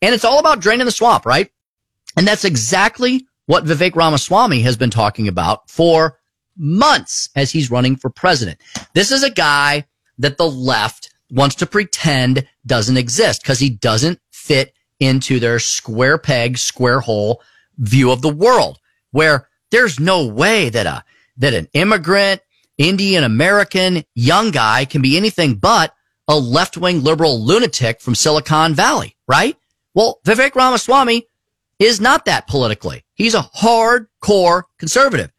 And it's all about draining the swamp, right? And that's exactly what Vivek Ramaswamy has been talking about for months as he's running for president. This is a guy that the left wants to pretend doesn't exist because he doesn't fit into their square peg, square hole view of the world where there's no way that a, that an immigrant, Indian American young guy can be anything but a left wing liberal lunatic from Silicon Valley, right? Well, Vivek Ramaswamy is not that politically. He's a hardcore conservative.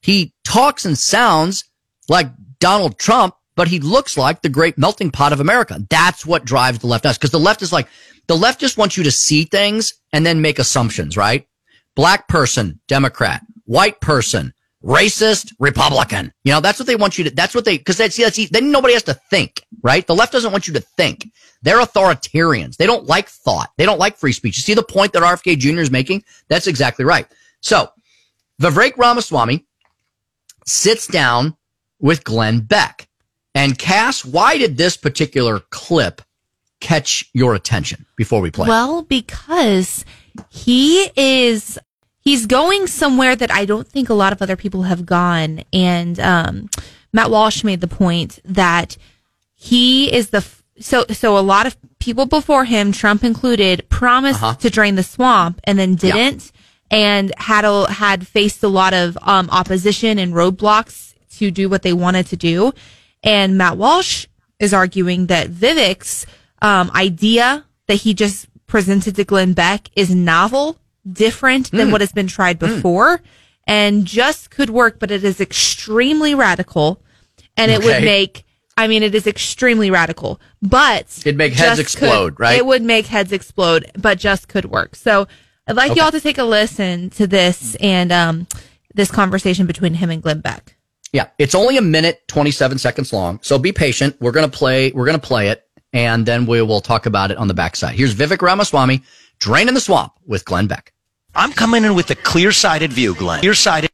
He talks and sounds like Donald Trump, but he looks like the great melting pot of America. That's what drives the left nuts. Cause the left is like, the left just wants you to see things and then make assumptions, right? Black person, Democrat, white person, racist, Republican. You know, that's what they want you to, that's what they, cause that's, that's, then nobody has to think, right? The left doesn't want you to think. They're authoritarians. They don't like thought. They don't like free speech. You see the point that RFK Jr. is making? That's exactly right. So Vivek Ramaswamy sits down with Glenn Beck. And Cass, why did this particular clip catch your attention before we play? Well, because he is he's going somewhere that I don't think a lot of other people have gone. And um, Matt Walsh made the point that he is the so so a lot of people before him, Trump included, promised uh-huh. to drain the swamp and then didn't, yeah. and had a, had faced a lot of um, opposition and roadblocks to do what they wanted to do. And Matt Walsh is arguing that Vivek's um, idea that he just presented to Glenn Beck is novel, different than mm. what has been tried hmm. before, mm. and just could work, but it is extremely radical, and okay. it would make. I mean, it is extremely radical, but it'd make heads explode, could, right? It would make heads explode, but just could work. So I'd like okay. y'all to take a listen to this and um, this conversation between him and Glenn Beck. Yeah, it's only a minute, 27 seconds long. So be patient. We're going to play, we're going to play it and then we will talk about it on the backside. Here's Vivek Ramaswamy, Drain in the Swamp with Glenn Beck. I'm coming in with a clear sighted view, Glenn. Clear-sided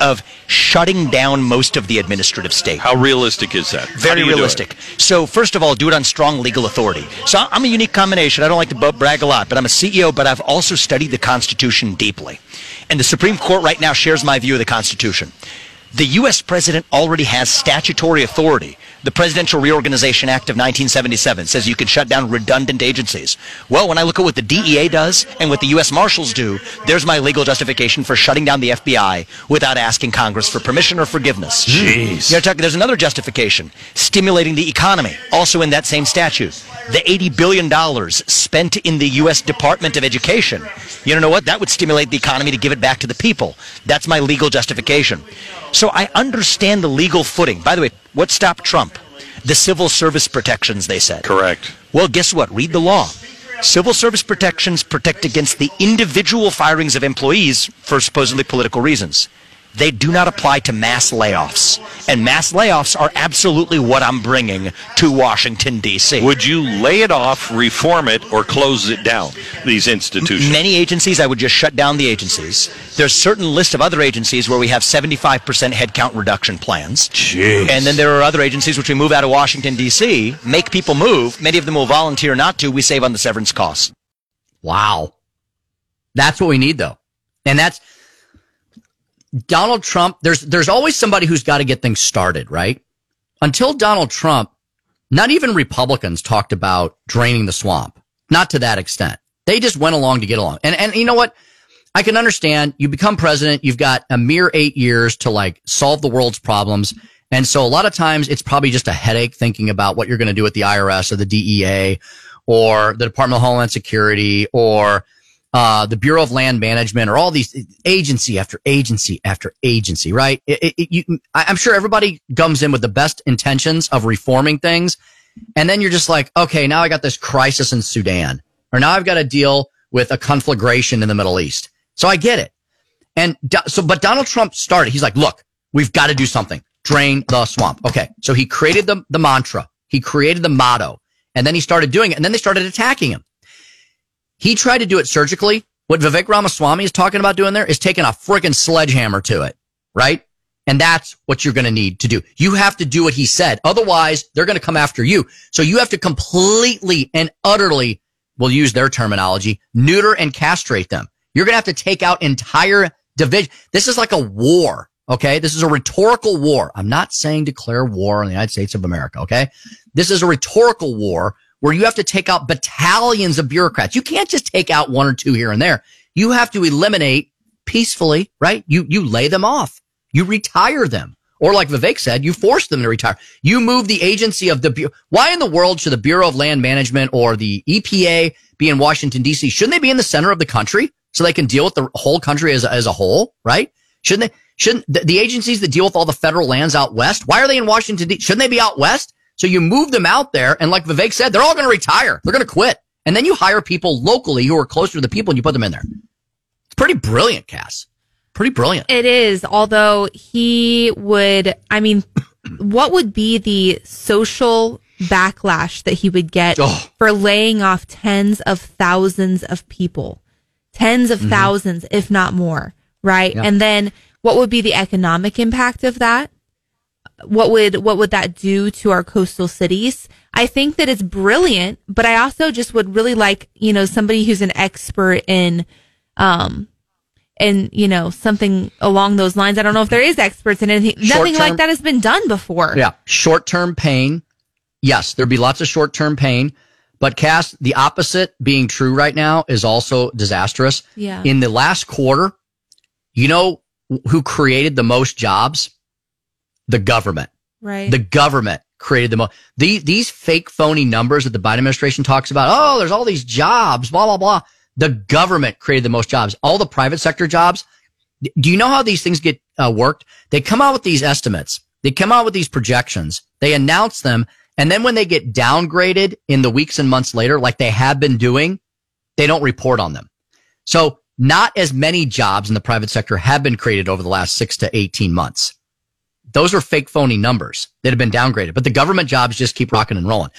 of shutting down most of the administrative state. How realistic is that? Very realistic. So first of all, do it on strong legal authority. So I'm a unique combination. I don't like to brag a lot, but I'm a CEO, but I've also studied the Constitution deeply. And the Supreme Court right now shares my view of the Constitution. The U.S. president already has statutory authority. The Presidential Reorganization Act of 1977 says you can shut down redundant agencies. Well, when I look at what the DEA does and what the U.S. Marshals do, there's my legal justification for shutting down the FBI without asking Congress for permission or forgiveness. Jeez. You talk, there's another justification. Stimulating the economy, also in that same statute. The $80 billion spent in the U.S. Department of Education. You know what? That would stimulate the economy to give it back to the people. That's my legal justification. So I understand the legal footing. By the way, what stopped Trump? The civil service protections, they said. Correct. Well, guess what? Read the law. Civil service protections protect against the individual firings of employees for supposedly political reasons they do not apply to mass layoffs. And mass layoffs are absolutely what I'm bringing to Washington, D.C. Would you lay it off, reform it, or close it down, these institutions? Many agencies, I would just shut down the agencies. There's a certain list of other agencies where we have 75% headcount reduction plans. Jeez. And then there are other agencies which we move out of Washington, D.C., make people move. Many of them will volunteer not to. We save on the severance costs. Wow. That's what we need, though. And that's Donald Trump, there's, there's always somebody who's got to get things started, right? Until Donald Trump, not even Republicans talked about draining the swamp. Not to that extent. They just went along to get along. And, and you know what? I can understand you become president. You've got a mere eight years to like solve the world's problems. And so a lot of times it's probably just a headache thinking about what you're going to do with the IRS or the DEA or the Department of Homeland Security or uh, the Bureau of Land Management or all these agency after agency after agency, right? It, it, you, I'm sure everybody comes in with the best intentions of reforming things. And then you're just like, okay, now I got this crisis in Sudan or now I've got to deal with a conflagration in the Middle East. So I get it. And so, but Donald Trump started, he's like, look, we've got to do something. Drain the swamp. Okay. So he created the, the mantra. He created the motto and then he started doing it and then they started attacking him. He tried to do it surgically. What Vivek Ramaswamy is talking about doing there is taking a freaking sledgehammer to it, right? And that's what you're going to need to do. You have to do what he said. Otherwise, they're going to come after you. So you have to completely and utterly we'll use their terminology, neuter and castrate them. You're going to have to take out entire division. This is like a war. Okay. This is a rhetorical war. I'm not saying declare war on the United States of America. Okay. This is a rhetorical war where you have to take out battalions of bureaucrats. You can't just take out one or two here and there. You have to eliminate peacefully, right? You, you lay them off. You retire them. Or like Vivek said, you force them to retire. You move the agency of the, why in the world should the Bureau of Land Management or the EPA be in Washington DC? Shouldn't they be in the center of the country so they can deal with the whole country as, a- as a whole, right? Shouldn't they, shouldn't the, the agencies that deal with all the federal lands out west, why are they in Washington DC? Shouldn't they be out west? So you move them out there. And like Vivek said, they're all going to retire. They're going to quit. And then you hire people locally who are closer to the people and you put them in there. It's pretty brilliant, Cass. Pretty brilliant. It is, although he would, I mean, what would be the social backlash that he would get Oh. for laying off tens of thousands of people? Tens of thousands, if not more, right? Mm-hmm. Yeah. And then what would be the economic impact of that? What would, what would that do to our coastal cities? I think that it's brilliant, but I also just would really like, you know, somebody who's an expert in, um, and you know something along those lines. I don't know if there is experts in anything. Nothing Short-term- like that has been done before. Yeah. Short term pain. Yes, there'd be lots of short term pain. But Cass, the opposite being true right now is also disastrous. Yeah. In the last quarter, you know who created the most jobs? The government. Right. The government created the most. These, these fake phony numbers that the Biden administration talks about. Oh, there's all these jobs, blah, blah, blah. The government created the most jobs. All the private sector jobs. Do you know how these things get uh, worked? They come out with these estimates. They come out with these projections. They announce them. And then when they get downgraded in the weeks and months later, like they have been doing, they don't report on them. So not as many jobs in the private sector have been created over the last six to 18 months. Those are fake phony numbers that have been downgraded, but the government jobs just keep rocking and rolling.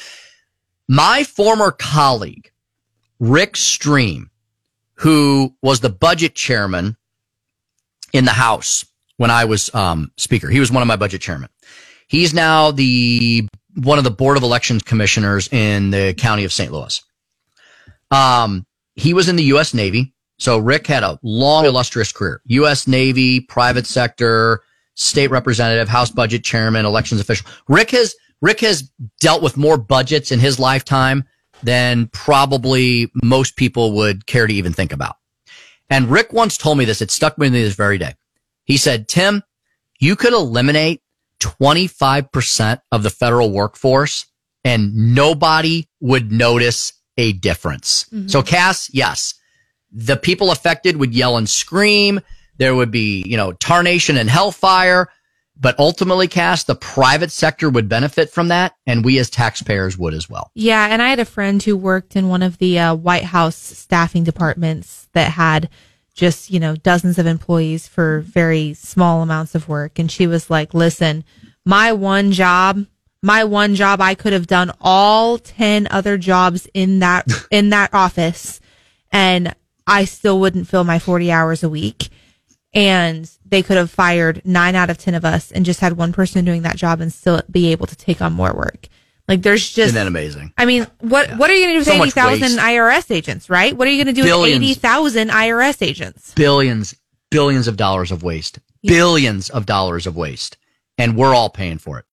My former colleague, Rick Stream, who was the budget chairman in the House when I was um, speaker, he was one of my budget chairmen. He's now the one of the board of elections commissioners in the county of St. Louis. Um, he was in the U.S. Navy. So Rick had a long, illustrious career. U.S. Navy, private sector, state representative, House budget chairman, elections official. Rick has, Rick has dealt with more budgets in his lifetime than probably most people would care to even think about. And Rick once told me this. It stuck with me this very day. He said, Tim, you could eliminate 25% of the federal workforce and nobody would notice a difference. Mm-hmm. So Cass, yes, the people affected would yell and scream. There would be, you know, tarnation and hellfire. But ultimately, Cass, the private sector would benefit from that. And we as taxpayers would as well. Yeah, and I had a friend who worked in one of the uh, White House staffing departments that had just, you know, dozens of employees for very small amounts of work. And she was like, listen, my one job, my one job, I could have done all 10 other jobs in that, in that office and I still wouldn't fill my 40 hours a week. And they could have fired nine out of 10 of us and just had one person doing that job and still be able to take on more work. Like there's just, Isn't that amazing? I mean, what what are you going to do with So much eighty thousand. IRS agents, right? What are you going to do Billions. with eighty thousand IRS agents? Billions, billions of dollars of waste, billions of dollars of waste. And we're all paying for it.